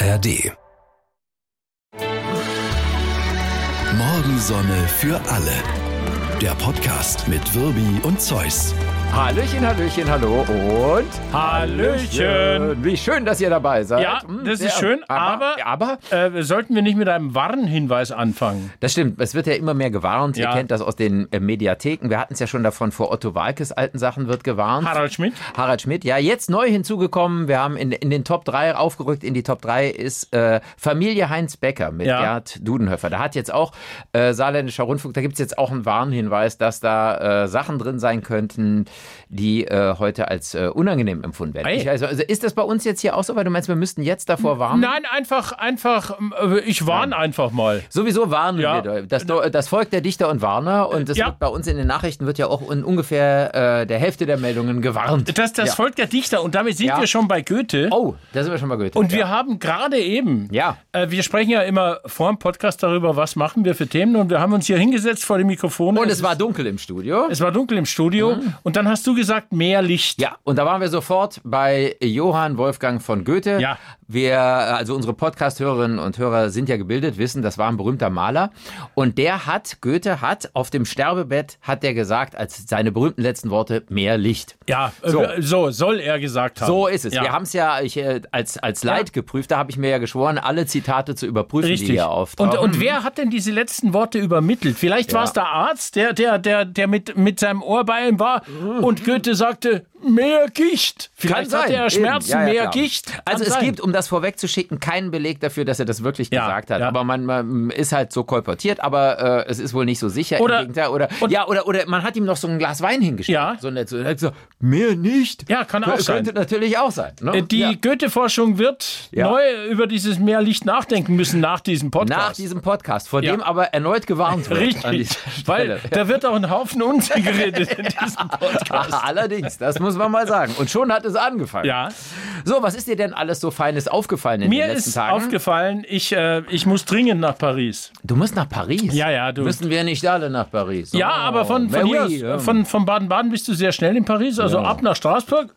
ARD. Morgensonne für alle. Der Podcast mit Wirbi und Zeus. Hallöchen, Hallöchen, hallo und Hallöchen. Wie schön, dass ihr dabei seid. Ja, Hm, das ist schön, aber, aber äh, sollten wir nicht mit einem Warnhinweis anfangen? das stimmt, es wird ja immer mehr gewarnt. Ihr Ja. kennt das aus den äh, Mediatheken. Wir hatten es ja schon davon, vor Otto Walkes alten Sachen wird gewarnt. Harald Schmidt? Harald Schmidt, ja, jetzt neu hinzugekommen. Wir haben in, in den Top 3 aufgerückt. In die Top 3 ist äh, Familie Heinz Becker mit Ja. Gerd Dudenhöfer. Da hat jetzt auch äh, Saarländischer Rundfunk, da gibt es jetzt auch einen Warnhinweis, dass da äh, Sachen drin sein könnten, die äh, heute als äh, unangenehm empfunden werden. Ich, also, also ist das bei uns jetzt hier auch so, weil du meinst, wir müssten jetzt davor warnen? Nein, einfach, einfach, äh, ich warne einfach mal. Sowieso warnen Ja. wir. Das, das Volk der Dichter und Warner und das Ja. wird bei uns in den Nachrichten wird ja auch in ungefähr äh, der Hälfte der Meldungen gewarnt. Das, das ja. Volk der Dichter und damit sind wir schon bei Goethe. Oh, da sind wir schon mal gehört. Und wir haben gerade eben, Ja. äh, wir sprechen ja immer vor dem Podcast darüber, was machen wir für Themen und wir haben uns hier hingesetzt vor dem Mikrofon. Und es ist- war dunkel im Studio. es war dunkel im Studio und dann hast du gesagt, mehr Licht. Ja, und da waren wir sofort bei Johann Wolfgang von Goethe. Ja. Wir, also unsere Podcast-Hörerinnen und Hörer sind ja gebildet, wissen, das war ein berühmter Maler. Und der hat, Goethe hat auf dem Sterbebett, hat der gesagt, als seine berühmten letzten Worte, mehr Licht. Ja, äh, So. so. soll er gesagt haben. So ist es. Ja. Wir haben es ja ich, äh, als, als Leid geprüft, da habe ich mir ja geschworen, alle Zitate zu überprüfen, die Richtig. hier Und, auftauchen. und wer hat denn diese letzten Worte übermittelt? Vielleicht war es der Arzt, der, der, der, der mit, mit seinem Ohr bei ihm war und Goethe sagte, mehr Gicht. Vielleicht hatte er. Schmerzen, Ja, ja, mehr klar. Gicht. Kann Also es sein. gibt, um das vorwegzuschicken, keinen Beleg dafür, dass er das wirklich Ja, gesagt hat. Aber man, man ist halt so kolportiert, aber äh, es ist wohl nicht so sicher. Oder- Im Gegenteil. oder, und- ja, oder, oder man hat ihm noch so ein Glas Wein hingestellt. Ja. So nett. So, mehr nicht. Ja, kann auch Kö- sein. Könnte natürlich auch sein. Ne? Äh, Die. Goethe-Forschung wird neu über dieses Mehrlicht nachdenken müssen nach diesem Podcast. Nach diesem Podcast, vor dem aber erneut gewarnt wird. Richtig, weil da wird auch ein Haufen Unsinn geredet in diesem Podcast. Allerdings, das muss man mal sagen. Und schon hat es angefangen. Ja, So, was ist dir denn alles so Feines aufgefallen in mir den letzten ist Tagen? aufgefallen, ich, äh, ich muss dringend nach Paris. du musst nach Paris. Ja, ja, du- Müssen wir nicht alle nach Paris? Ja, Oh, aber von, von, hier oui, aus, ja. von, von Baden-Baden bist du sehr schnell in Paris, also ab nach Straßburg.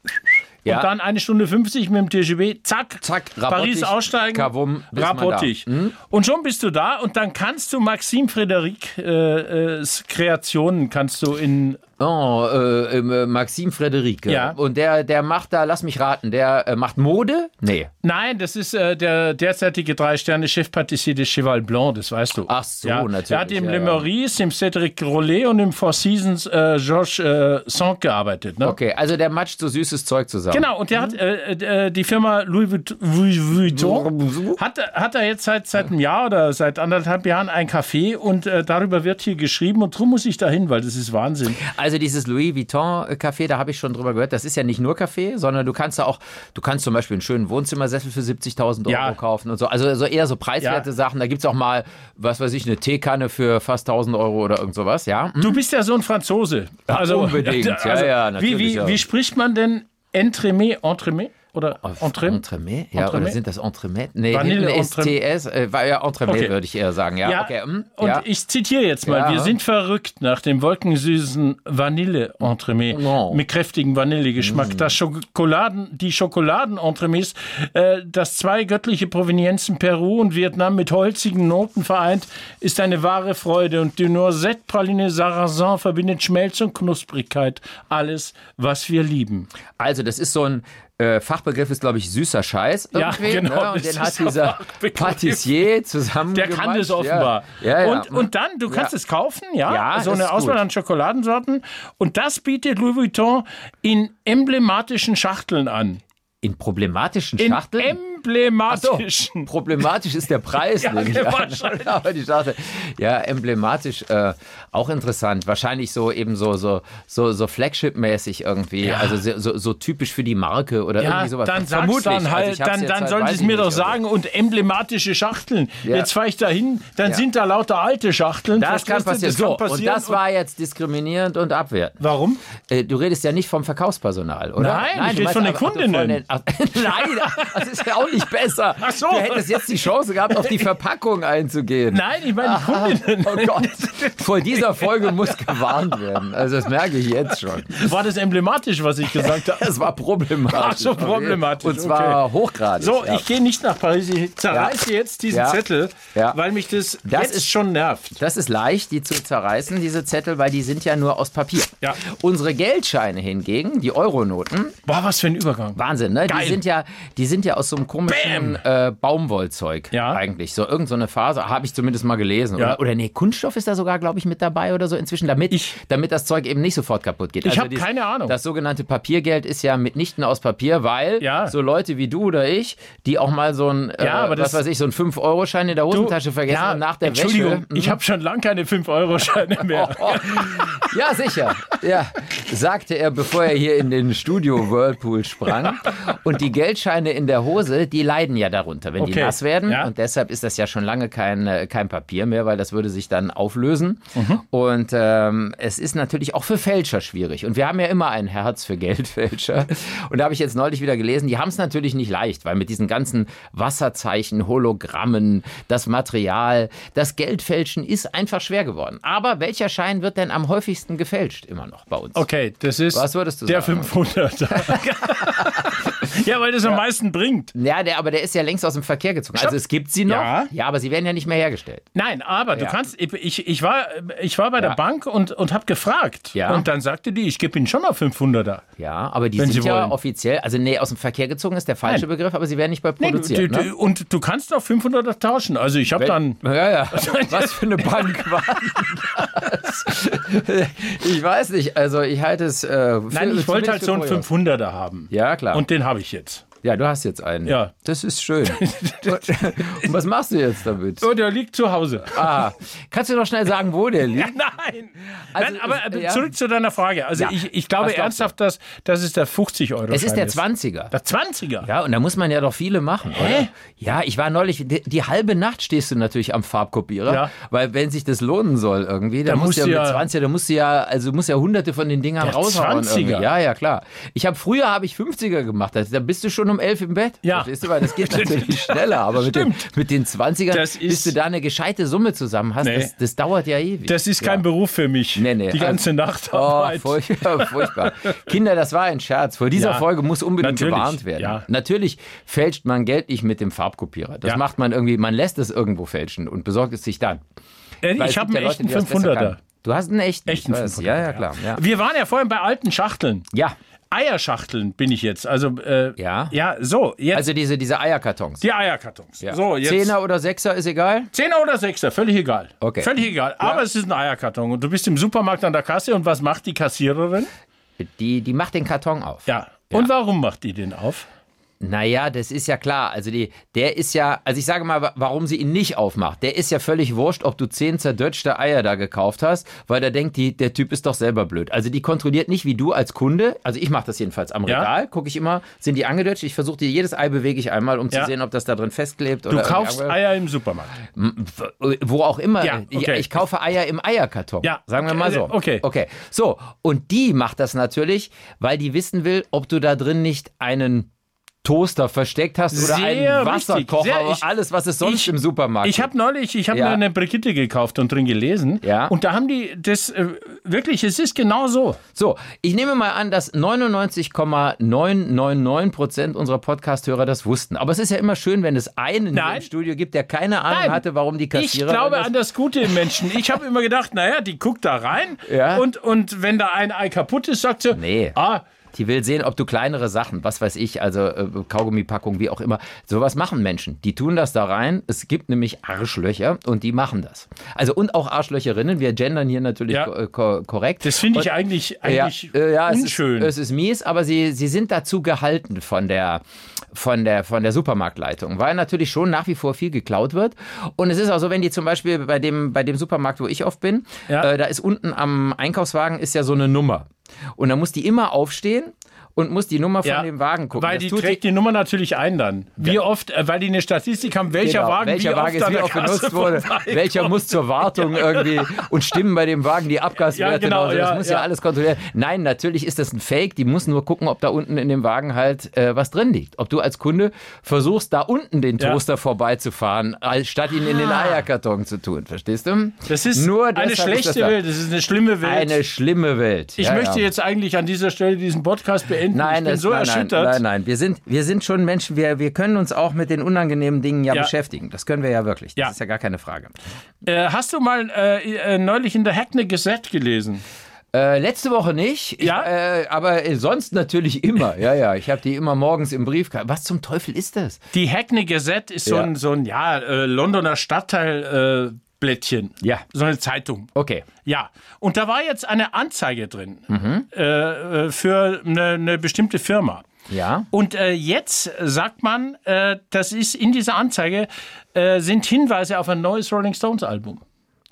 Ja. Und dann eine Stunde 50 mit dem TGV, zack, Zack, Paris aussteigen, Kavum, man Rabottich. Und schon bist du da und dann kannst du Maxime Frédéric äh, äh, Kreationen kannst du in Oh, äh, äh, Maxime Frédéric. Ja. Und der, der macht da, lass mich raten, der äh, macht Mode? Nee. Nein, das ist äh, der derzeitige Drei-Sterne-Chefpatissier des Cheval Blanc, das weißt du. Ach so, ja. natürlich, Er hat im ja, Le. Maurice, im Cédric Rollet und im Four Seasons äh, Georges äh, Sand gearbeitet. Ne? Okay, also der matscht so süßes Zeug zusammen. Genau, und der hat äh, äh, die Firma Louis Vuitton, hat, hat er jetzt seit, seit einem Jahr oder seit anderthalb Jahren ein Café und darüber wird hier geschrieben und drum muss ich da hin, weil das ist Wahnsinn. Also dieses Louis Vuitton äh, Café, da habe ich schon drüber gehört, das ist ja nicht nur Kaffee, sondern du kannst da auch, du kannst zum Beispiel einen schönen Wohnzimmersessel für 70.000 Euro Ja. kaufen und so. Also so eher so preiswerte Ja. Sachen. Da gibt es auch mal, was weiß ich, eine Teekanne für fast 1.000 Euro oder irgend sowas, ja? Hm? Du bist ja so ein Franzose. Also, unbedingt. Ja, ja, natürlich, Wie, wie, wie spricht man denn Entremet, Entremet? Oder Entremet? Entremet? Ja, oder Entremet? sind das Entremet? Nee, Vanille hinten ist Entremet. TS, äh, war ja Entremet Okay. würde ich eher sagen, ja. Ja, okay, hm, und ja. ich zitiere jetzt mal. Ja. Wir sind verrückt nach dem wolkensüßen Vanille-Entremet mit kräftigem Vanillegeschmack. Das Schokoladen, die Schokoladen-Entremets, äh, das zwei göttliche Provenienzen Peru und Vietnam mit holzigen Noten vereint, ist eine wahre Freude. Und die Noisette-Praline Sarrasin verbindet Schmelz und Knusprigkeit. Alles, was wir lieben. Also, das ist so ein äh, Fachbegriff, ist glaube ich süßer Scheiß. Ja, irgendwie, genau, Ne? Und den hat dieser Fachbegriff. Patissier zusammen. Der kann das offenbar. Ja, ja. Und, und dann, du kannst es kaufen, ja, Ja, so eine Auswahl gut. an Schokoladensorten. Und das bietet Louis Vuitton in emblematischen Schachteln an. In problematischen In Ach so, problematisch ist der Preis, Ja, ich wahrscheinlich. Aber die Schachtel, ja, emblematisch, äh, auch interessant. Wahrscheinlich so eben so, so, so, so Flagship-mäßig irgendwie. Ja. Also so, so, typisch für die Marke oder Ja, irgendwie sowas. dann Vermutlich. dann Also halt, ich hab's dann, dann halt, sollen sie es ich mir doch sagen. Und emblematische Schachteln. Ja. Jetzt fahre ich da hin, dann sind da lauter alte Schachteln. Das kann passieren. So, kann und das war jetzt diskriminierend und abwertend. Warum? Äh, Du redest ja nicht vom Verkaufspersonal, oder? Nein, ich du rede von den Kundinnen. Nein, das ist ja auch nicht besser. Ach so. Du hättest jetzt die Chance gehabt, auf die Verpackung einzugehen. Nein, ich meine Kundinnen. Oh Gott, vor dieser Folge muss gewarnt werden. Also das merke ich jetzt schon. War das emblematisch, was ich gesagt habe? Es war problematisch. Ach so, problematisch, Und zwar hochgradig. So, ja. ich gehe nicht nach Paris. Ich zerreiße jetzt diesen Ja. Zettel, Ja. weil mich das, Das jetzt ist- schon nervt. Das ist leicht, die zu zerreißen, diese Zettel, weil die sind ja nur aus Papier. Ja. Unsere Geldscheine hingegen, die Euronoten, Boah, was für ein Übergang. Wahnsinn, ne? Geil. Die sind ja, die sind ja aus so einem komischen äh, Baumwollzeug Ja. eigentlich. So irgend so eine Phase habe ich zumindest mal gelesen. Ja. Oder, oder nee, Kunststoff ist da sogar, glaube ich, mit dabei oder so inzwischen, damit, Ich- damit das Zeug eben nicht sofort kaputt geht. Ich Also hab dies- keine Ahnung. Das sogenannte Papiergeld ist ja mitnichten aus Papier, weil Ja. so Leute wie du oder ich, die auch mal so ein, äh, Ja, aber was das- weiß ich, so ein 5-Euro-Schein in der Hosentasche vergessen ja, und nach der Entschuldigung, Wäsche. ich habe schon lange keine 5-Euro-Scheine mehr. Oh, ja, sicher. Ja, sagte er, bevor er hier in den Studio Whirlpool sprang. Und die Geldscheine in der Hose, die leiden ja darunter, wenn die Okay. nass werden. Ja. Und deshalb ist das ja schon lange kein, äh, kein Papier mehr, weil das würde sich dann auflösen. Mhm. Und ähm, es ist natürlich auch für Fälscher schwierig. Und wir haben ja immer ein Herz für Geldfälscher. Und da habe ich jetzt neulich wieder gelesen, die haben es natürlich nicht leicht, weil mit diesen ganzen Wasserzeichen, Hologrammen, das Material, das Geldfälschen ist einfach schwer geworden. Aber welcher Schein wird denn am häufigsten gefälscht immer noch bei uns? Okay, das ist Was würdest du der sagen? 500er. ja, weil das am meisten bringt. Ja, der, aber der ist ja längst aus dem Verkehr gezogen. Also es gibt sie noch, Ja. ja, aber sie werden ja nicht mehr hergestellt. Nein, aber du kannst, ich, ich, war, ich war bei der. Bank und, und habe gefragt. Ja. Und dann sagte die, ich gebe Ihnen schon mal 500er. Ja, aber die sind Sie ja wollen. offiziell, also nee, aus dem Verkehr gezogen ist der falsche Nein. Begriff, aber sie werden nicht bei Nee, du, produziert. ne? und du kannst auch 500er tauschen. Also ich habe dann... Ja, ja. Was für eine Bank war das? Ich weiß nicht. Also ich halte es. Äh, Nein, ich wollte halt so einen für kurios. 500er haben. Ja, klar. Und den habe ich jetzt. Ja, du hast jetzt einen. Ja. Das ist schön. Und, was machst du jetzt damit? Oh, der liegt zu Hause. Ah, kannst du doch schnell sagen, wo der liegt? Nein. Also Nein, aber ja. zurück zu deiner Frage. Also Ja. ich, ich glaube Was ernsthaft, dass das ist der 50 Euro. Es ist der 20er. Der 20er. Ja, und da muss man ja doch viele machen, oder? Ja, ich war neulich, die, die halbe Nacht stehst du natürlich am Farbkopierer, Ja. weil wenn sich das lohnen soll irgendwie, dann Da musst du ja mit du ja- 20er, da musst du ja, also musst ja hunderte von den Dingern Der raushauen. 20er. irgendwie. Ja, ja, klar. Ich habe früher habe ich 50er gemacht, da bist du schon um 11 im Bett. Ja. Verstehst du, weil das geht natürlich schneller, aber mit den, mit den 20ern, Das bis ist- du da eine gescheite Summe zusammen hast, Nee. das, das dauert ja ewig. Das ist kein ja. Beruf für mich. Nee, nee. Die ganze Oh, Nachtarbeit. furchtbar, furchtbar. Kinder, das war ein Scherz. Vor dieser Ja, Folge muss unbedingt natürlich, gewarnt werden. ja. Natürlich fälscht man Geld nicht mit dem Farbkopierer. Das macht man irgendwie, man lässt es irgendwo fälschen und besorgt es sich dann. Äh, ich habe einen echten Leute, die das besser 500er. können. Du hast einen echten. Echten weiß. 500er. Ja, ja, klar. Ja. Wir waren ja vorhin bei alten Schachteln. ja. Eierschachteln bin ich jetzt. Also äh, Ja. ja, so jetzt Also diese, diese Eierkartons. die Eierkartons. Ja. So jetzt Zehner oder Sechser ist egal. Zehner oder Sechser, völlig egal. Okay. Völlig egal. Aber es ist ein Eierkarton und du bist im Supermarkt an der Kasse und was macht die Kassiererin? Die, die macht den Karton auf. Ja. Und warum macht die den auf? Naja, das ist ja klar. Also die, der ist ja, also ich sage mal, wa- warum sie ihn nicht aufmacht. Der ist ja völlig wurscht, ob du zehn zerdötschte Eier da gekauft hast, weil der denkt, die, der Typ ist doch selber blöd. Also die kontrolliert nicht wie du als Kunde. Also ich mache das jedenfalls am Ja. Regal. Gucke ich immer, sind die angedötscht? Ich versuche dir jedes Ei bewege ich einmal, um Ja. zu sehen, ob das da drin festklebt. Du kaufst Eier im Supermarkt. wo auch immer. Ja, Ich- okay. Ich kaufe Eier im Eierkarton. Ja, Sagen wir mal so. okay. Okay. So. Und die macht das natürlich, weil die wissen will, ob du da drin nicht einen Toaster versteckt hast oder Sehr einen. Wasserkocher Sehr- oder ich- alles, was es sonst ich- im Supermarkt Ich habe neulich, ich habe Ja. mir eine Brigitte gekauft und drin gelesen. Ja. Und da haben die das äh, wirklich, es ist genau so. So, ich nehme mal an, dass 99,999 Prozent unserer Podcast-Hörer das wussten. Aber es ist ja immer schön, wenn es einen Nein. im Studio gibt, der keine Ahnung Nein. hatte, warum die Ich Kassiererin glaube das an das Gute im Menschen. Ich habe immer gedacht, naja, die guckt da rein Ja. und, und wenn da ein Ei kaputt ist, sagt sie, Nee. ah, Die will sehen, ob du kleinere Sachen, was weiß ich, also äh, Kaugummipackung, wie auch immer, sowas machen Menschen. Die tun das da rein. Es gibt nämlich Arschlöcher und die machen das. Also und auch Arschlöcherinnen. Wir gendern hier natürlich Ja. ko äh, ko korrekt. das finde ich Und- eigentlich, eigentlich ja, äh, ja, unschön. Es ist, es ist mies, aber sie, sie sind dazu gehalten von der, von, der, von der Supermarktleitung, weil natürlich schon nach wie vor viel geklaut wird. Und es ist auch so, wenn die zum Beispiel bei dem, bei dem Supermarkt, wo ich oft bin, Ja. äh, da ist unten am Einkaufswagen ist ja so eine Nummer. Und da muss die immer aufstehen und muss die Nummer von Ja, dem Wagen gucken. Weil Das die trägt die Nummer natürlich ein dann. Wie oft, äh, weil die eine Statistik haben, welcher Genau, Wagen welcher wie Wagen oft ist wie oft benutzt wurde, welcher muss zur Wartung irgendwie und stimmen bei dem Wagen die Abgaswerte Ja, genau, so. das ja, muss ja. ja. alles kontrollieren. Nein, natürlich ist das ein Fake, die muss nur gucken, ob da unten in dem Wagen halt äh, was drin liegt. Ob du als Kunde versuchst, da unten den Ja. Ah. Toaster vorbeizufahren, statt ihn in den Eierkarton zu tun, verstehst du? Das ist nur eine deshalb ist schlechte das da. Welt, das ist eine schlimme Welt. Eine schlimme Welt. ich Ja, möchte ja. jetzt eigentlich an dieser Stelle diesen Podcast beenden. Nein, ich bin das, so nein, erschüttert. Nein, nein, nein. Wir sind, wir sind schon Menschen, wir, wir können uns auch mit den unangenehmen Dingen ja, Ja. beschäftigen. Das können wir ja wirklich. Das Ja. ist ja gar keine Frage. Äh, hast du mal äh, äh, neulich in der Hackney Gazette gelesen? Äh, letzte Woche nicht, ich, Ja? äh, aber äh, sonst natürlich immer. Ja, ja, ich habe die immer morgens im Brief. gehabt. Was zum Teufel ist das? Die Hackney Gazette ist so Ja. ein, so ein ja, äh, Londoner Stadtteil. Blättchen. Ja. So eine Zeitung. Okay. Ja. Und da war jetzt eine Anzeige drin Mhm. äh, äh, für eine, eine bestimmte Firma. Ja. Und äh, jetzt sagt man, äh, das ist in dieser Anzeige äh, sind Hinweise auf ein neues Rolling Stones Album.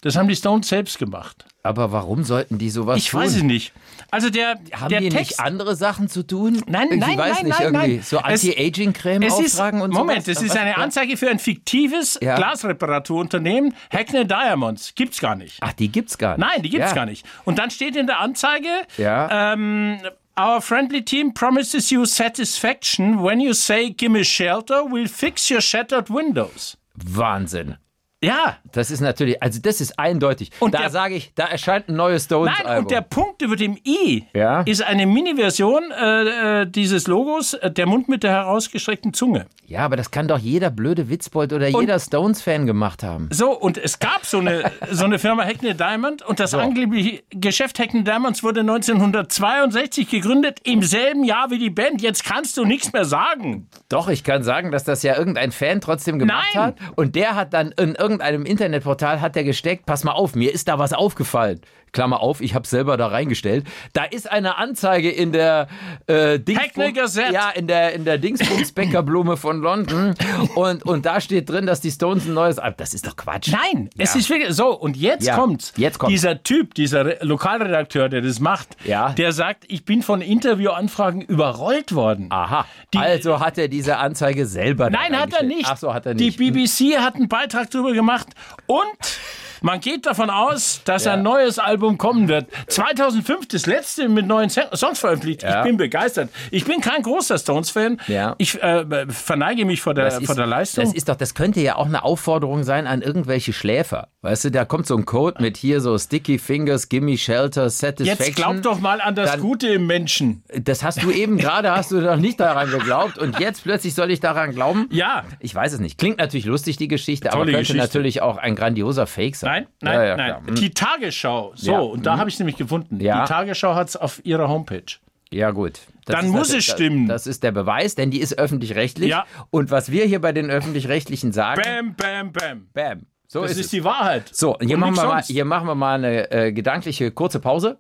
Das haben die Stones selbst gemacht. Aber warum sollten die sowas Ich tun? weiß es nicht. Also der, Haben der die Text. nicht andere Sachen zu tun? Nein, Irgendwie, nein, weiß nein, nicht, nein, irgendwie nein. so Anti-Aging-Creme ist, auftragen und Moment, sowas? es ist eine. Anzeige für ein fiktives Ja. Glasreparaturunternehmen, Hackney Diamonds. Gibt's gar nicht. Ach, die gibt's gar nicht. Nein, die gibt's ja. gar nicht. Und dann steht in der Anzeige, Ja. ähm, Our friendly team promises you satisfaction when you say gimme shelter, we'll fix your shattered windows. Wahnsinn. Ja, Das ist natürlich, also das ist eindeutig. Und da sage ich, da erscheint ein neues Stones-Album. Nein, und der Punkt über dem I Ja. ist eine Mini-Version äh, äh, dieses Logos, äh, der Mund mit der herausgestreckten Zunge. Ja, aber das kann doch jeder blöde Witzbold oder jeder Stones-Fan gemacht haben. So, und es gab so eine, so eine Firma Hackney Diamond und das angebliche Geschäft Hackney Diamonds wurde 1962 gegründet, im selben Jahr wie die Band. Jetzt kannst du nichts mehr sagen. Doch, ich kann sagen, dass das ja irgendein Fan trotzdem gemacht Nein. hat. Und der hat dann in irgendeinem Internetportal hat der gesteckt, pass mal auf, mir ist da was aufgefallen. Klammer auf, ich habe selber da reingestellt. Da ist eine Anzeige in der äh, Dingsbums, ja, in der in der Dingsbums Bäckerblume von London und und da steht drin, dass die Stones ein neues Album. Das ist doch Quatsch. Nein, es ist wirklich so. Und jetzt Ja, kommt's. jetzt kommt's. Dieser Typ, dieser Re Lokalredakteur, der das macht, Ja. der sagt, ich bin von Interviewanfragen überrollt worden. Aha. Die- also hat er diese Anzeige selber Nein, hat er nicht. Ach so, hat er nicht. Die BBC hat einen Beitrag darüber gemacht. Und man geht davon aus, dass Ja. ein neues Album kommen wird. 2005 das letzte mit neuen Songs veröffentlicht. Ja. Ich bin begeistert. Ich bin kein großer Stones-Fan. Ja. Ich äh, verneige mich vor der, Das vor der Leistung. Das ist doch, das könnte ja auch eine Aufforderung sein an irgendwelche Schläfer. Weißt du, da kommt so ein Code mit hier so Sticky Fingers, Gimme Shelter, Satisfaction. Jetzt glaub doch mal an das Dann- Gute im Menschen. Das hast du eben gerade, hast du noch nicht daran geglaubt und jetzt plötzlich soll ich daran glauben? Ja. Ich weiß es nicht. Klingt natürlich lustig, die Geschichte, aber Tolle könnte Geschichte. natürlich auch ein grandioser Fake sein. Nein, nein, Ja, ja, nein. klar. Hm. Die Tagesschau. So, Ja. und da habe ich es nämlich gefunden. Die Tagesschau hat es auf ihrer Homepage. Ja, gut. Das Dann ist muss das, es stimmen. Das ist der Beweis, denn die ist öffentlich-rechtlich. Ja. Und was wir hier bei den Öffentlich-Rechtlichen sagen, Bam, bam, bam. bam. So Das ist, ist, die Wahrheit. So, und hier, machen wir, mal, hier machen wir mal eine äh, gedankliche kurze Pause.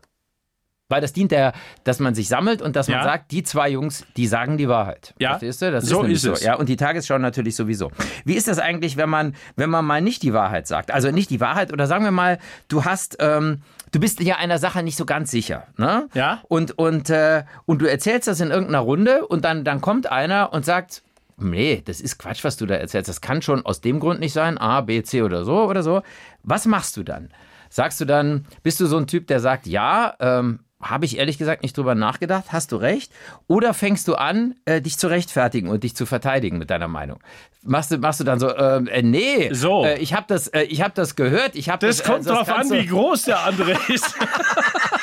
Weil das dient der, dass man sich sammelt und dass man Ja. sagt, die zwei Jungs, die sagen die Wahrheit. Ja. Verstehst du? Das So nämlich ist es. Ja, und die Tagesschau natürlich sowieso. Wie ist das eigentlich, wenn man, wenn man mal nicht die Wahrheit sagt? Also nicht die Wahrheit oder sagen wir mal, du hast, ähm, du bist ja einer Sache nicht so ganz sicher, ne? Ja. Und, und, äh, und du erzählst das in irgendeiner Runde und dann, dann kommt einer und sagt, Nee, das ist Quatsch, was du da erzählst. Das kann schon aus dem Grund nicht sein, A, B, C oder so oder so. Was machst du dann? Sagst du dann, bist du so ein Typ, der sagt, ja, ähm, habe ich ehrlich gesagt nicht drüber nachgedacht, hast du recht? Oder fängst du an, äh, dich zu rechtfertigen und dich zu verteidigen mit deiner Meinung? Machst du, machst du dann so, ähm, äh, nee, So. äh, ich habe das, äh, ich hab das gehört, ich habe Das das kommt äh, drauf an, wie groß der andere ist.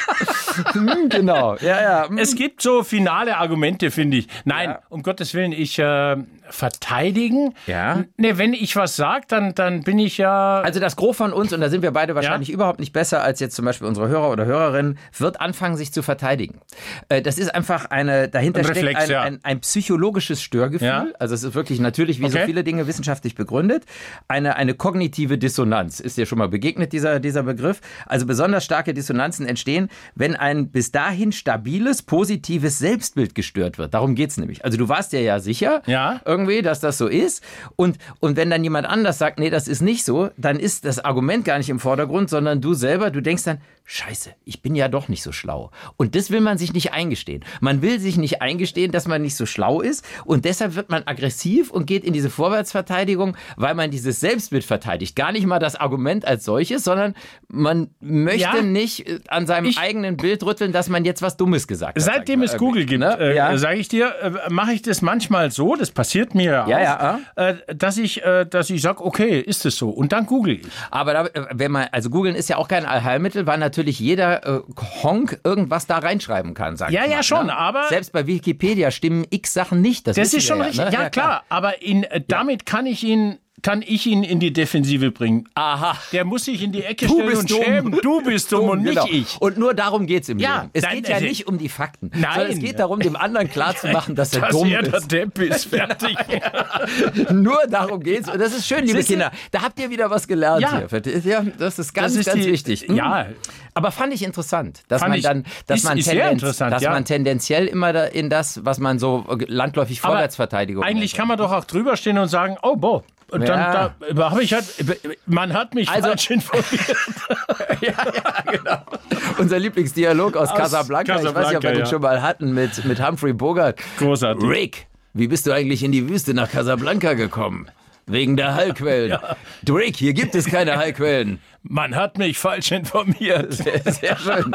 Hm, genau, ja, ja. hm. Es gibt so finale Argumente, finde ich. Nein, Ja. um Gottes Willen, ich äh, verteidigen. Ja. Ne, wenn ich was sage, dann, dann bin ich ja. Also das Gros von uns, und da sind wir beide wahrscheinlich überhaupt nicht besser als jetzt zum Beispiel unsere Hörer oder Hörerinnen, wird anfangen, sich zu verteidigen. Äh, Das ist einfach eine, dahinter Ein steckt Reflex, ein, ja. ein, ein psychologisches Störgefühl. Ja. Also es ist wirklich natürlich, wie so Okay. viele Dinge wissenschaftlich begründet, eine, eine kognitive Dissonanz. Ist dir schon mal begegnet, dieser, dieser Begriff? Also besonders starke Dissonanzen entstehen, wenn ein bis dahin stabiles, positives Selbstbild gestört wird. Darum geht's nämlich. Also du warst dir ja sicher, Ja. irgendwie, dass das so ist. Und, und wenn dann jemand anders sagt, nee, das ist nicht so, dann ist das Argument gar nicht im Vordergrund, sondern du selber, du denkst dann, scheiße, ich bin ja doch nicht so schlau. Und das will man sich nicht eingestehen. Man will sich nicht eingestehen, dass man nicht so schlau ist. Und deshalb wird man aggressiv und geht in diese Vorwärtsverteidigung, weil man dieses Selbstbild verteidigt. Gar nicht mal das Argument als solches, sondern man möchte Ja. nicht äh, an seinem Ich- eigenen Bild rütteln, dass man jetzt was Dummes gesagt hat. Seitdem es Google irgendwie, gibt, ne? äh, ja. sage ich dir, äh, mache ich das manchmal so, das passiert mir ja auch, Ja, ja, Äh, dass ich, äh, dass ich sage, okay, ist es so? Und dann google ich. Aber da, äh, wenn man, also googeln ist ja auch kein Allheilmittel, weil natürlich jeder äh, Honk irgendwas da reinschreiben kann, sag Ja, ich ja, mal, schon, ne? aber- Selbst bei Wikipedia stimmen x Sachen nicht. Das, Das ist schon wir richtig. ne? Ja, klar. Aber in, äh, damit kann ich ihn kann ich ihn in die Defensive bringen. Aha. Der muss sich in die Ecke Du stellen und dumm. schämen. Du bist dumm und nicht Genau. ich. Und nur darum geht's im Ja, Leben. Es nein, geht ja also- nicht um die Fakten. Nein. Es geht darum, dem anderen klarzumachen, dass er Dass dumm er der ist. Depp ist. Fertig. Nur darum geht's. Und das ist schön, liebe Siehste? Kinder. Da habt ihr wieder was gelernt Ja. hier. Ja, das ist ganz, Das ist ganz die- wichtig. Hm? Ja. Aber fand ich interessant, dass Fand man dann, dass ist- man, ist tendenz- dass man tendenziell immer da in das, was man so äh, landläufig Aber Vorwärtsverteidigung Eigentlich nennt. kann man doch auch drüber stehen und sagen, oh, boah. Und Ja. dann da, habe ich halt, man hat mich Also- falsch informiert. Unser Lieblingsdialog aus, Aus Casablanca. Ich weiß nicht, ob Casablanca, wir den ja. schon mal hatten mit, mit Humphrey Bogart. Großartig. Rick, wie bist du eigentlich in die Wüste nach Casablanca gekommen? Wegen der Hallquellen. Rick, hier gibt es keine Hallquellen. Man hat mich falsch informiert. Sehr, sehr schön.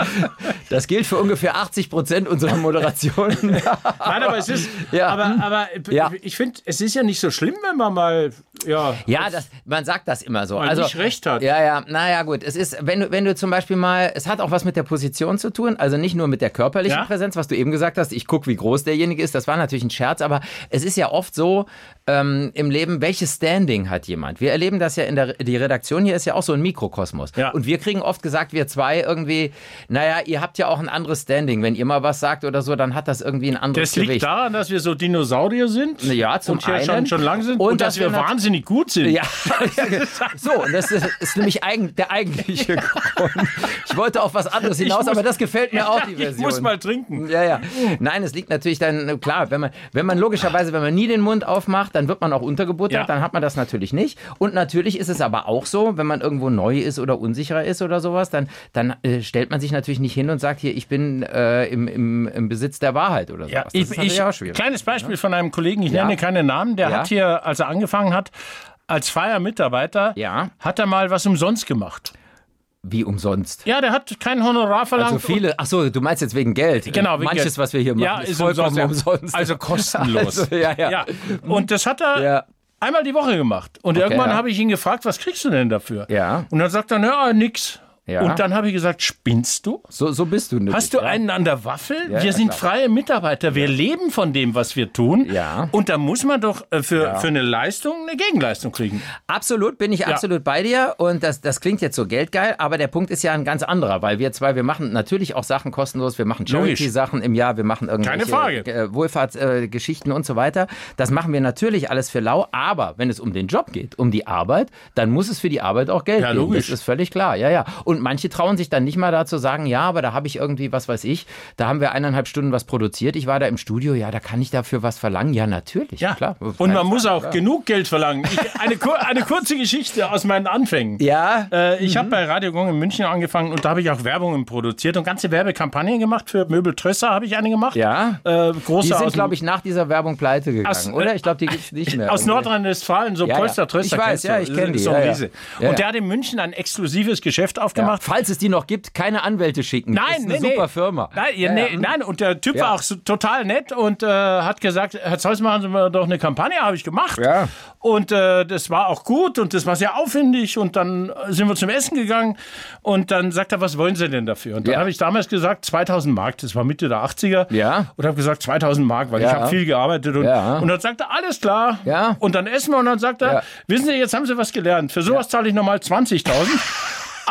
Das gilt für ungefähr 80 Prozent unserer Moderationen. Nein, aber es ist, Ja. aber, aber Ja. ich finde, es ist ja nicht so schlimm, wenn man mal, ja, Ja, das, man sagt das immer so. Mal also, nicht recht hat. Ja, ja, naja, gut. Es ist, wenn du, wenn du zum Beispiel mal, es hat auch was mit der Position zu tun, also nicht nur mit der körperlichen Ja. Präsenz, was du eben gesagt hast, ich gucke, wie groß derjenige ist, das war natürlich ein Scherz, aber es ist ja oft so ähm, im Leben, welches Standing hat jemand? Wir erleben das ja in der, die Redaktion hier ist ja auch so ein Mikrokosmos. Ja. Und wir kriegen oft gesagt, wir zwei irgendwie, naja, ihr habt ja auch ein anderes Standing. Wenn ihr mal was sagt oder so, dann hat das irgendwie ein anderes das liegt Gewicht. daran, dass wir so Dinosaurier sind. Ja, zum und einen. schon, schon lang sind und, Und dass dass wir wir wahnsinnig gut sind. Ja, so, und das ist, ist nämlich eigen, der eigentliche Grund. Ich wollte auf was anderes hinaus, muss- aber das gefällt mir auch, die ich Version. muss mal trinken. Ja, ja. Nein, es liegt natürlich dann, klar, wenn man, wenn man logischerweise, wenn man nie den Mund aufmacht, dann wird man auch untergebuttert, Ja. dann hat man das natürlich nicht. Und natürlich ist es aber auch so, wenn man irgendwo neu ist oder unsicherer ist oder sowas, dann, dann äh, stellt man sich natürlich nicht hin und sagt, hier, ich bin äh, im, im, im Besitz der Wahrheit oder sowas. Ja, das ich, ich, auch schwierig. kleines Beispiel von einem Kollegen, ich Ja. nenne keine Namen, der Ja. hat hier, als er angefangen hat, als freier Mitarbeiter, Ja. hat er mal was umsonst gemacht. Wie umsonst. Ja, der hat kein Honorar verlangt. Also viele, ach so, du meinst jetzt wegen Geld. Genau, wegen Manches, Geld. was wir hier machen, ja, ist, ist vollkommen umsonst, umsonst. Also kostenlos. Also, ja, ja. ja. Und das hat er Ja. Einmal die Woche gemacht. Und irgendwann ja. habe ich ihn gefragt, was kriegst du denn dafür? Ja. Und dann sagt er, ja, nix. Ja. Und dann habe ich gesagt, spinnst du? So, so bist du. Natürlich, Hast du ja. einen an der Waffel? Ja, wir sind freie Mitarbeiter. Wir leben von dem, was wir tun. Ja. Und da muss man doch äh, für, für eine Leistung eine Gegenleistung kriegen. Absolut, bin ich absolut bei dir. Und das, das klingt jetzt so geldgeil, aber der Punkt ist ja ein ganz anderer, weil wir zwei, wir machen natürlich auch Sachen kostenlos, wir machen. Charity-Sachen im Jahr, wir machen irgendwelche äh, Wohlfahrtsgeschichten und so weiter. Das machen wir natürlich alles für lau, aber wenn es um den Job geht, um die Arbeit, dann muss es für die Arbeit auch Geld Ja, geben. logisch. Das ist völlig klar, ja, ja. Und manche trauen sich dann nicht mal dazu sagen, ja, aber da habe ich irgendwie, was weiß ich, da haben wir eineinhalb Stunden was produziert, ich war da im Studio, ja, da kann ich dafür was verlangen. Ja, natürlich, Ja, klar. Und man muss auch klar. genug Geld verlangen. Ich, eine, eine kurze Geschichte aus meinen Anfängen. Ja, Äh, ich habe bei Radio Gong in München angefangen und da habe ich auch Werbungen produziert und ganze Werbekampagnen gemacht. Für Möbel Trösser habe ich eine gemacht. Ja. Äh, Die große aus, sind, glaube ich, nach dieser Werbung pleite gegangen, Aus- oder? Ich glaube, die gibt es nicht mehr. aus Nordrhein-Westfalen, so Ja, ja. Polster Tröster. Ich weiß, ja, ich kenn die, So ja, ja. Ja, Und der ja. hat in München ein exklusives Geschäft Ja. Aufgemacht. Falls es die noch gibt, keine Anwälte schicken. Nein, ist eine nee, super nee. Firma. Nein, ja, nee, ja. nein, und der Typ Ja. war auch so total nett und äh, hat gesagt, Herr Zeus, machen Sie mal doch eine Kampagne, habe ich gemacht. Ja. Und äh, das war auch gut und das war sehr aufwendig und dann sind wir zum Essen gegangen und dann sagt er, was wollen Sie denn dafür? Und dann Ja. habe ich damals gesagt, 2000 Mark, das war Mitte der 80er. Ja. Und habe gesagt, 2000 Mark, weil ich Ja. habe viel gearbeitet. Und, Ja. und dann sagt er, alles klar. Ja. Und dann essen wir und dann sagt er, Ja. wissen Sie, jetzt haben Sie was gelernt. Für sowas zahle ich nochmal 20.000.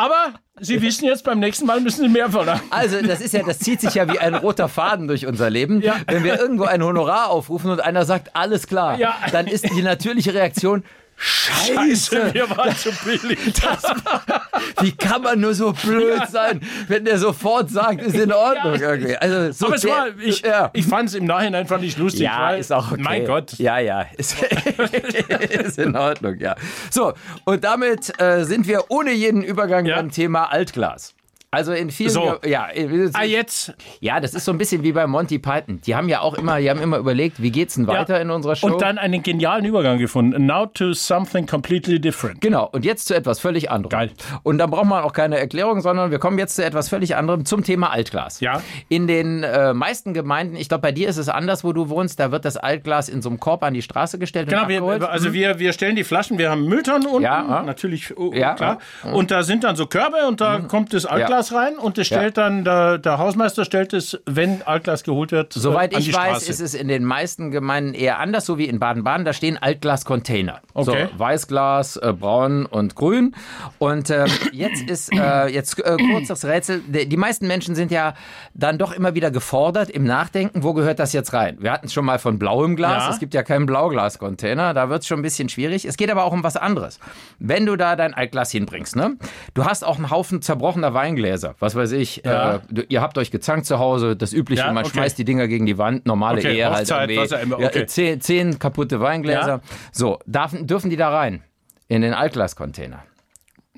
Aber Sie wissen jetzt, beim nächsten Mal müssen Sie mehr verlangen. Also, das ist ja, das zieht sich ja wie ein roter Faden durch unser Leben. Ja. Wenn wir irgendwo ein Honorar aufrufen und einer sagt, alles klar, Ja. dann ist die natürliche Reaktion, Scheiße, wir waren zu billig. Wie kann man nur so blöd sein, wenn der sofort sagt, ist in Ordnung irgendwie. Also so Aber es war, ich, ja. ich fand es im Nachhinein fand ich lustig. Ja, weil, ist auch okay. Mein Gott. Ja, ja, ist, ist in Ordnung, ja. So, und damit äh, sind wir ohne jeden Übergang Ja. beim Thema Altglas. Also in vielen, So. ja, in- Ah, jetzt. ja, das ist so ein bisschen wie bei Monty Python. Die haben ja auch immer, die haben immer überlegt, wie geht's denn weiter Ja. in unserer Show? Und dann einen genialen Übergang gefunden. Now to something completely different. Genau, und jetzt zu etwas völlig anderem. Geil. Und da braucht man auch keine Erklärung, sondern wir kommen jetzt zu etwas völlig anderem, zum Thema Altglas. Ja. In den äh, meisten Gemeinden, ich glaube, bei dir ist es anders, wo du wohnst, da wird das Altglas in so einem Korb an die Straße gestellt und Genau, wir, also wir, wir stellen die Flaschen, wir haben Mülltonnen unten, Ja, natürlich, oh, Ja, klar. ja. Mhm. Und da sind dann so Körbe und da kommt das Altglas rein und das stellt dann, der, der Hausmeister stellt es, wenn Altglas geholt wird, Soweit äh, an ich weiß, Straße. ist es in den meisten Gemeinden eher anders, so wie in Baden-Baden. Da stehen Altglas-Container. Okay. So, Weißglas, äh, Braun und Grün. Und ähm, jetzt ist äh, jetzt äh, kurz das Rätsel. Die die meisten Menschen sind ja dann doch immer wieder gefordert im Nachdenken, wo gehört das jetzt rein? Wir hatten es schon mal von blauem Glas. Ja. Es gibt ja keinen Blauglas-Container. Da wird es schon ein bisschen schwierig. Es geht aber auch um was anderes. Wenn du da dein Altglas hinbringst, ne? Du hast auch einen Haufen zerbrochener Weingläser. Was weiß ich. Ja. Äh, ihr habt euch gezankt zu Hause. Das Übliche, Ja, man okay. schmeißt die Dinger gegen die Wand. Normale Okay, Ehe halt irgendwie. was auch immer, Ja, okay. zehn, zehn kaputte Weingläser. So, darf, dürfen die da rein? In den Altglas-Container?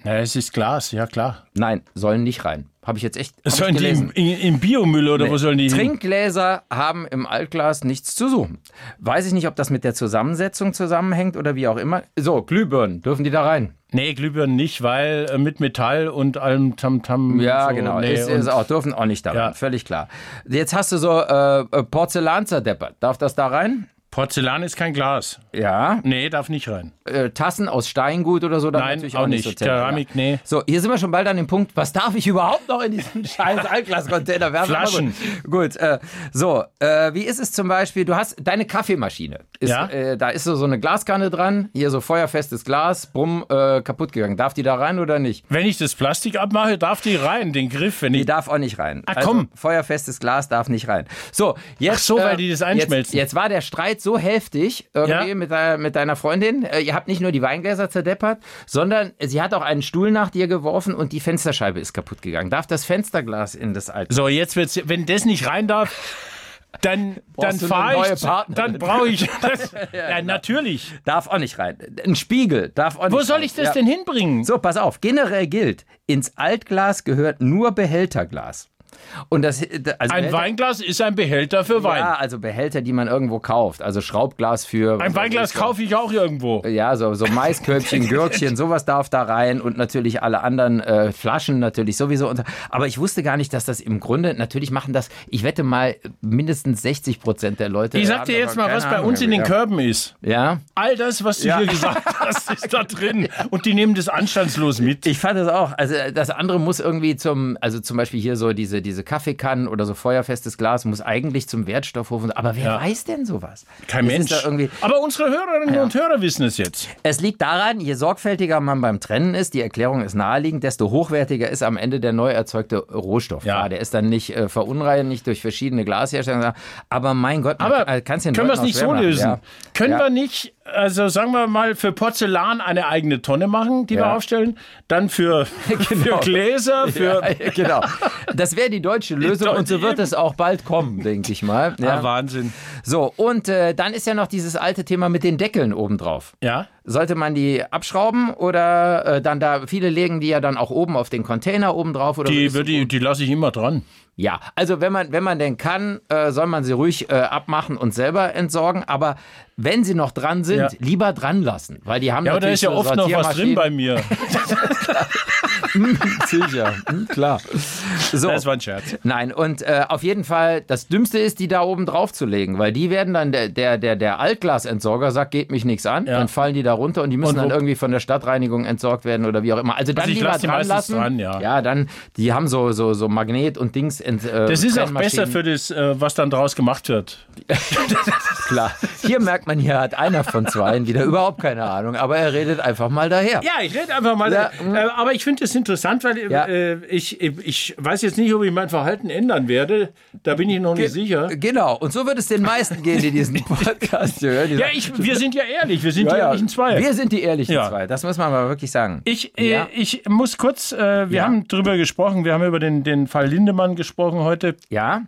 Ja, es ist Glas, ja klar. Nein, sollen nicht rein. Habe ich jetzt echt hab Sollen die im, Biomüll oder wo sollen die hin? Trinkgläser haben im Altglas nichts zu suchen. Weiß ich nicht, ob das mit der Zusammensetzung zusammenhängt oder wie auch immer. So, Glühbirnen, dürfen die da rein? Nee, Glühbirnen nicht, weil äh, mit Metall und allem Tamtam. Ja, so, genau. Nee, ist, ist auch, dürfen auch nicht da rein, Ja. völlig klar. Jetzt hast du so äh, äh, Porzellan zerdeppert. Darf das da rein? Porzellan ist kein Glas. Ja. Nee, darf nicht rein. Äh, Tassen aus Steingut oder so? dann Nein, natürlich auch nicht. nicht. so. Keramik, nee. So, hier sind wir schon bald an dem Punkt, was darf ich überhaupt noch in diesen scheiß Altglas-Container werfen? Flaschen. Gut, gut äh, so, äh, wie ist es zum Beispiel, du hast deine Kaffeemaschine. Ist, Ja. äh, da ist so, so eine Glaskanne dran, hier so feuerfestes Glas, bumm, äh, kaputt gegangen. Darf die da rein oder nicht? Wenn ich das Plastik abmache, darf die rein, den Griff. Wenn Die ich, darf auch nicht rein. Ah, komm. Also, feuerfestes Glas darf nicht rein. So, jetzt. Ach so, weil die das einschmelzen. Jetzt, jetzt war der Streit so heftig irgendwie Ja. mit, deiner, mit deiner Freundin. Äh, ihr habt nicht nur die Weingläser zerdeppert, sondern sie hat auch einen Stuhl nach dir geworfen und die Fensterscheibe ist kaputt gegangen. Darf das Fensterglas in das alte? so, jetzt wird's, wenn das nicht rein darf, dann, dann Brauchst fahre ich, dann brauche ich das. ja, natürlich. Darf auch nicht rein. Ein Spiegel darf auch nicht Wo rein. soll ich das Ja. denn hinbringen? So, pass auf. Generell gilt, ins Altglas gehört nur Behälterglas. Und das, also Ein Behälter- Weinglas ist ein Behälter für Wein. Ja, also Behälter, die man irgendwo kauft. Also Schraubglas für. Ein Weinglas kaufe ich auch irgendwo. Ja, so, so Maiskörbchen, Gürkchen, sowas darf da rein und natürlich alle anderen äh, Flaschen natürlich sowieso. Unter. Aber ich wusste gar nicht, dass das im Grunde, natürlich machen das, ich wette mal, mindestens 60 Prozent der Leute. Ich sag dir jetzt mal, was bei Ahnung, uns in den. Körben ist. Ja, All das, was du Ja. hier gesagt hast, ist da drin. Und die nehmen das anstandslos mit. ich fand das auch. Also das andere muss irgendwie zum, also zum Beispiel hier so diese, diese Kaffeekannen oder so feuerfestes Glas muss eigentlich zum Wertstoffhof. und- Aber wer Ja. weiß denn sowas? Kein ist Mensch. Aber unsere Hörerinnen und Hörer wissen es jetzt. Es liegt daran, je sorgfältiger man beim Trennen ist, die Erklärung ist naheliegend, desto hochwertiger ist am Ende der neu erzeugte Rohstoff. Ja. Ja. der ist dann nicht äh, verunreinigt durch verschiedene Glashersteller. Aber mein Gott, man Aber kann es den können wir es nicht so machen. lösen? Ja. Können Ja. wir nicht, also sagen wir mal, für Porzellan eine eigene Tonne machen, die wir Ja. aufstellen? Dann für, für Gläser, für. Ja, genau. Das wäre die deutsche Lösung und so wird es auch bald kommen, denke ich mal. Ja. Ah, Wahnsinn. So, und äh, dann ist ja noch dieses alte Thema mit den Deckeln obendrauf. Ja? Sollte man die abschrauben oder äh, dann da, viele legen die ja dann auch oben auf den Container oben drauf oder. Die, würde ich- die lasse ich immer dran. Ja, also wenn man, wenn man denn kann, äh, soll man sie ruhig äh, abmachen und selber entsorgen. Aber wenn sie noch dran sind, Ja. lieber dran lassen. Weil die haben Ja, aber da ist ja oft noch was drin bei mir. Sicher, hm, klar. So. Das war ein Scherz. Nein, und äh, auf jeden Fall, das Dümmste ist, die da oben drauf zu legen, weil die werden dann, der, der, der, der Altglasentsorger sagt, geht mich nichts an, Ja. dann fallen die da runter und die müssen Und dann irgendwie von der Stadtreinigung entsorgt werden oder wie auch immer. Also dann Also lieber lass die dran lassen. dran, ja. ja, dann, die haben so, so, so Magnet und Dings. Ent, äh, Das ist auch besser für das, äh, was dann draus gemacht wird. Klar. Hier merkt man, hier hat einer von zweien wieder überhaupt keine Ahnung, aber er redet einfach mal daher. Ja, ich rede einfach mal. Ja, äh, aber ich finde es interessant, weil Ja. äh, ich, ich weiß jetzt nicht, ob ich mein Verhalten ändern werde. Da bin ich noch nicht sicher. Genau, und so wird es den meisten gehen, die diesen Podcast hören. Die Ja, ich, wir sind ja ehrlich, wir sind die ehrlichen zwei. Wir sind die ehrlichen Ja. zwei, das muss man mal wirklich sagen. Ich, äh, Ja. ich muss kurz, äh, wir Ja. haben drüber gesprochen, wir haben über den, den Fall Lindemann gesprochen heute. ja,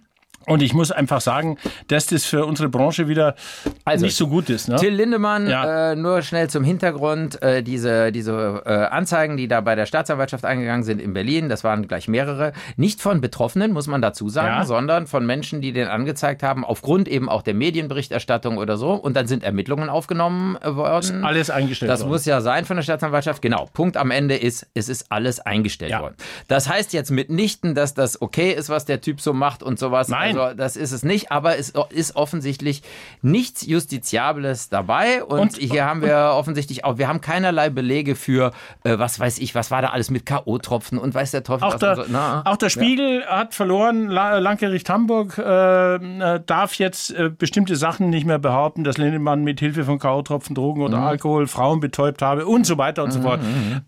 Und ich muss einfach sagen, dass das für unsere Branche wieder Also, nicht so gut ist. Ne? Till Lindemann, Ja. äh, nur schnell zum Hintergrund, äh, diese, diese äh, Anzeigen, die da bei der Staatsanwaltschaft eingegangen sind in Berlin, das waren gleich mehrere, nicht von Betroffenen, muss man dazu sagen, Ja. sondern von Menschen, die den angezeigt haben, aufgrund eben auch der Medienberichterstattung oder so. Und dann sind Ermittlungen aufgenommen äh, worden. Alles eingestellt Das worden. muss ja sein von der Staatsanwaltschaft. Genau. Punkt am Ende ist, es ist alles eingestellt Ja. worden. Das heißt jetzt mitnichten, dass das okay ist, was der Typ so macht und sowas. Nein. Also, das ist es nicht. Aber es ist offensichtlich nichts Justiziables dabei. Und, Und- hier haben wir offensichtlich auch, wir haben keinerlei Belege für, äh, was weiß ich, was war da alles mit K.O.-Tropfen und weiß der Teufel Auch was. der, so. Na, auch der Spiegel hat verloren. La- Landgericht Hamburg äh, äh, darf jetzt äh, bestimmte Sachen nicht mehr behaupten, dass Lindemann mit Hilfe von K.O.-Tropfen, Drogen oder Mhm. Alkohol Frauen betäubt habe und so weiter und so fort.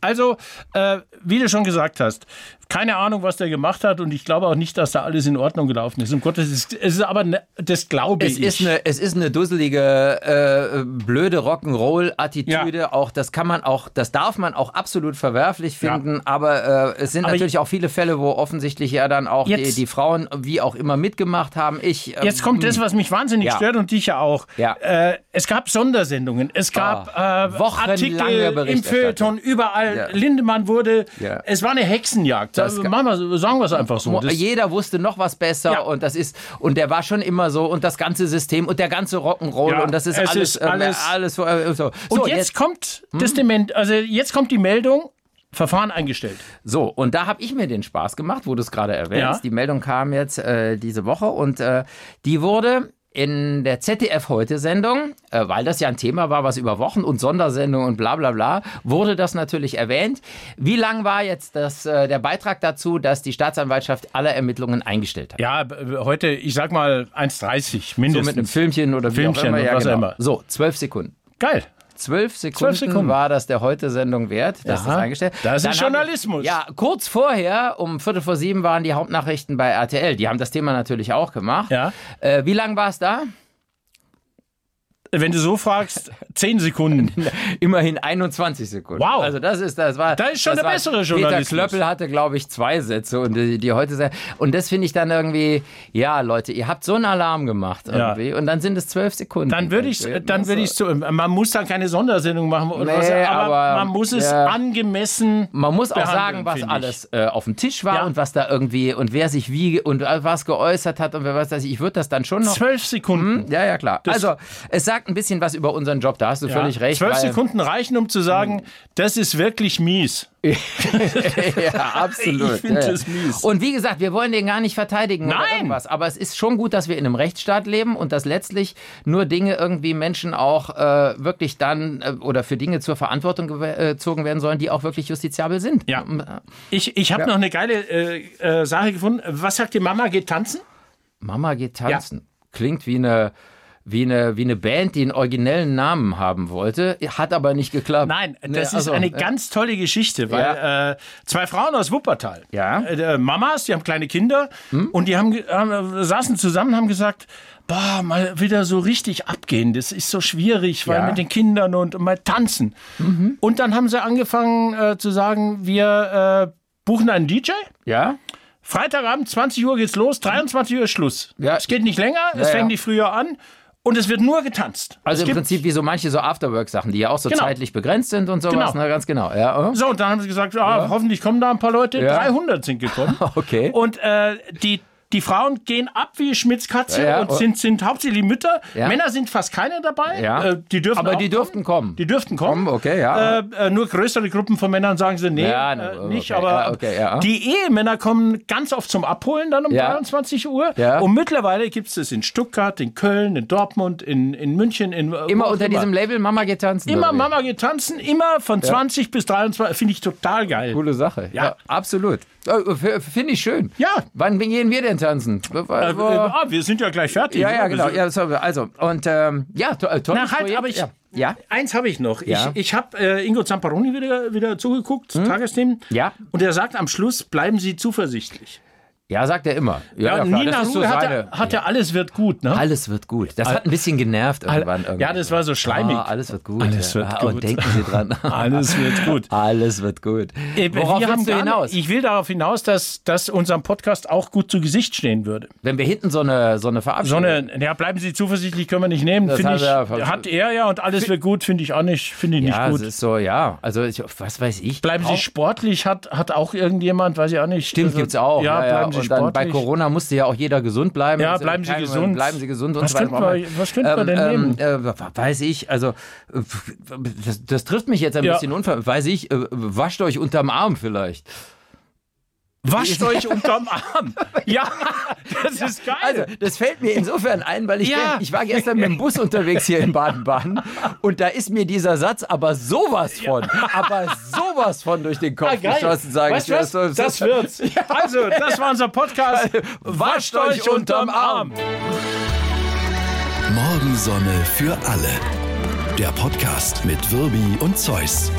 Also, äh, wie du schon gesagt hast, keine Ahnung, was der gemacht hat und ich glaube auch nicht, dass da alles in Ordnung gelaufen ist. Um Gottes, es ist, es ist aber, ne, das glaube Es ich. ist, eine, es ist eine dusselige, äh, blöde Rock'n'Roll-Attitüde. Auch das kann man auch, das darf man auch absolut verwerflich Ja. finden. Aber äh, es sind Aber natürlich auch viele Fälle, wo offensichtlich ja dann auch die, Jetzt- die Frauen wie auch immer mitgemacht haben. Ich, ähm, Jetzt kommt das, was mich wahnsinnig Ja. stört und dich ja auch. Ja. Äh, es gab Sondersendungen, es gab Ah, äh, wochenlange Artikel im. Feuilleton, überall. Ja. Lindemann wurde, Ja. es war eine Hexenjagd. Das Machen wir, sagen wir es einfach so. Das, jeder wusste noch was besser Ja. und das ist und der war schon immer so und das ganze System und der ganze Rock'n'Roll Ja, und das ist es alles ist ähm, alles- alles so, äh, so. und So, jetzt, kommt das Dement, also jetzt kommt die Meldung, Verfahren eingestellt. So, und da habe ich mir den Spaß gemacht, wo du es gerade erwähnst. Ja. Die Meldung kam jetzt äh, diese Woche und äh, die wurde in der ZDF heute Sendung, äh, weil das ja ein Thema war, was über Wochen und Sondersendungen und bla bla bla, wurde das natürlich erwähnt. Wie lang war jetzt das, äh, der Beitrag dazu, dass die Staatsanwaltschaft alle Ermittlungen eingestellt hat? Ja, heute, ich sag mal 1,30 So mindestens. mit einem Filmchen oder wie Filmchen auch immer. Ja, genau. immer. So, zwölf Sekunden. Geil. Zwölf Sekunden, Sekunden. war das der Heute-Sendung wert, dass Ja, das eingestellt das ist Dann Journalismus. Ja, kurz vorher, um Viertel vor sieben, waren die Hauptnachrichten bei RTL. Die haben das Thema natürlich auch gemacht. Ja. Äh, wie lang war es da? Wenn du so fragst, 10 Sekunden. Immerhin 21 Sekunden. Wow. Also das ist, das war. Da ist schon das der war- bessere Peter Journalismus. Klöppel hatte, glaube ich, zwei Sätze und die, die heute sehr- und das finde ich dann irgendwie, ja, Leute, ihr habt so einen Alarm gemacht Ja. irgendwie und dann sind es zwölf Sekunden. Dann würde ich, dann würde ich so, man muss dann keine Sondersendung machen oder Nee, was, aber, aber, man muss es ja. angemessen. Man muss auch sagen, was alles äh, auf dem Tisch war Ja. und was da irgendwie und wer sich wie und äh, was geäußert hat und wer was weiß ich. Ich würde das dann schon noch. Zwölf Sekunden. Ja, ja, klar. also, es sagt ein bisschen was über unseren Job, da hast du völlig recht. Zwölf Sekunden reichen, um zu sagen, das ist wirklich mies. ja, absolut. Ich finde ja, ja. das mies. Und wie gesagt, wir wollen den gar nicht verteidigen oder Nein. irgendwas. Aber es ist schon gut, dass wir in einem Rechtsstaat leben und dass letztlich nur Dinge irgendwie Menschen auch äh, wirklich dann äh, oder für Dinge zur Verantwortung äh, gezogen werden sollen, die auch wirklich justiziabel sind. Ja. Ich, ich habe noch eine geile äh, äh, Sache gefunden. Was sagt die Mama? Geht tanzen? Mama geht tanzen. Klingt wie eine, wie, eine, wie eine Band, die einen originellen Namen haben wollte, hat aber nicht geklappt. Nein, das Nee, ist also, eine äh, ganz tolle Geschichte, weil äh, zwei Frauen aus Wuppertal, Ja. Hm? äh, Mamas, die haben kleine Kinder und die haben, haben saßen zusammen, haben gesagt, boah, mal wieder so richtig abgehen, das ist so schwierig, weil Ja. Mhm. mit den Kindern und, und mal tanzen. Und dann haben sie angefangen äh, zu sagen, wir äh, buchen einen DJ. Ja? Freitagabend, 20 Uhr geht's los, 23 Uhr ist Schluss. Ja. Es geht nicht länger, es Ja, fängt ja. nicht früher an und es wird nur getanzt. Also es im Prinzip wie so manche so Afterwork-Sachen, die ja auch so Genau. zeitlich begrenzt sind und sowas. Genau. Ne, ganz genau. Ja, oh. So, und dann haben sie gesagt, ah, hoffentlich kommen da ein paar Leute. Ja. 300 sind gekommen. Okay. Und äh, die, die Frauen gehen ab wie Schmitz Katze Ja, ja. und sind, sind hauptsächlich Mütter. Ja. Männer sind fast keine dabei. Äh, die dürfen Aber die dürften kommen. Die dürften kommen. Kommen, okay, ja. Äh, äh, nur größere Gruppen von Männern sagen sie, nee, äh, no, nicht. okay, aber okay, die Ehemänner kommen ganz oft zum Abholen dann um Ja. 23 Uhr. Und mittlerweile gibt es das in Stuttgart, in Köln, in Dortmund, in, in München. In, immer unter diesem Label Mama geht tanzen. Immer? Mama geht tanzen, immer von 20 bis 23. Finde ich total geil. Coole Sache. Ja. absolut. Äh, Finde ich schön. Ja. Wann gehen wir denn Hansen. Äh, äh, wir sind ja gleich fertig. Ja, ja, genau. Ja, so, also, und ähm, ja, to äh, tolles Na, halt, Projekt. aber ich, ja. ja. Eins habe ich noch. Ja. Ich, ich habe äh, Ingo Zamparoni wieder, wieder zugeguckt, Tagesthemen. Ja. Und er sagt am Schluss, bleiben Sie zuversichtlich. Ja, sagt er immer. Ja, Ja, ja, Nina so hat, seine. er, hat er alles wird gut, ne? Alles wird gut. Das hat ein bisschen genervt irgendwann. irgendwie. Ja, das war so schleimig. Ah, alles wird gut. Alles ja. wird Ah, gut. Und denken Sie dran. Alles wird gut. Alles wird gut. Äh, Worauf wir haben du hinaus? Ich will darauf hinaus, dass, dass unserem Podcast auch gut zu Gesicht stehen würde. Wenn wir hinten so eine, so eine So Verabschiedung... eine, ja, bleiben Sie zuversichtlich, können wir nicht nehmen. Das hat ich, er- hat er ja und alles wird gut, finde ich auch nicht, finde ich nicht ja, gut. es ist so, ja. Also, ich, was weiß ich. Bleiben Sie Auch- sportlich, hat, hat auch irgendjemand, weiß ich auch nicht. Stimmt, Also, gibt's auch. Ja, bleiben Sie und dann sportlich. bei Corona musste ja auch jeder gesund bleiben. Ja, bleiben Sie gesund. Bleiben Sie gesund und Was so weiter. wir- was könnten wir denn nehmen? Äh, weiß ich, also äh, das, das trifft mich jetzt ein Ja. bisschen unver... Weiß ich, äh, wascht euch unterm Arm vielleicht. Wascht euch unterm Arm. Ja, das ist geil. Also, das fällt mir insofern ein, weil ich Ja. denk, ich war gestern mit dem Bus unterwegs hier in Baden-Baden und da ist mir dieser Satz aber sowas von, aber sowas von durch den Kopf Ah, geschossen, sage weißt ich was? So- Das wird's. Also, das war unser Podcast. Wascht euch unterm Arm. Morgensonne für alle. Der Podcast mit Wirbi und Zeus.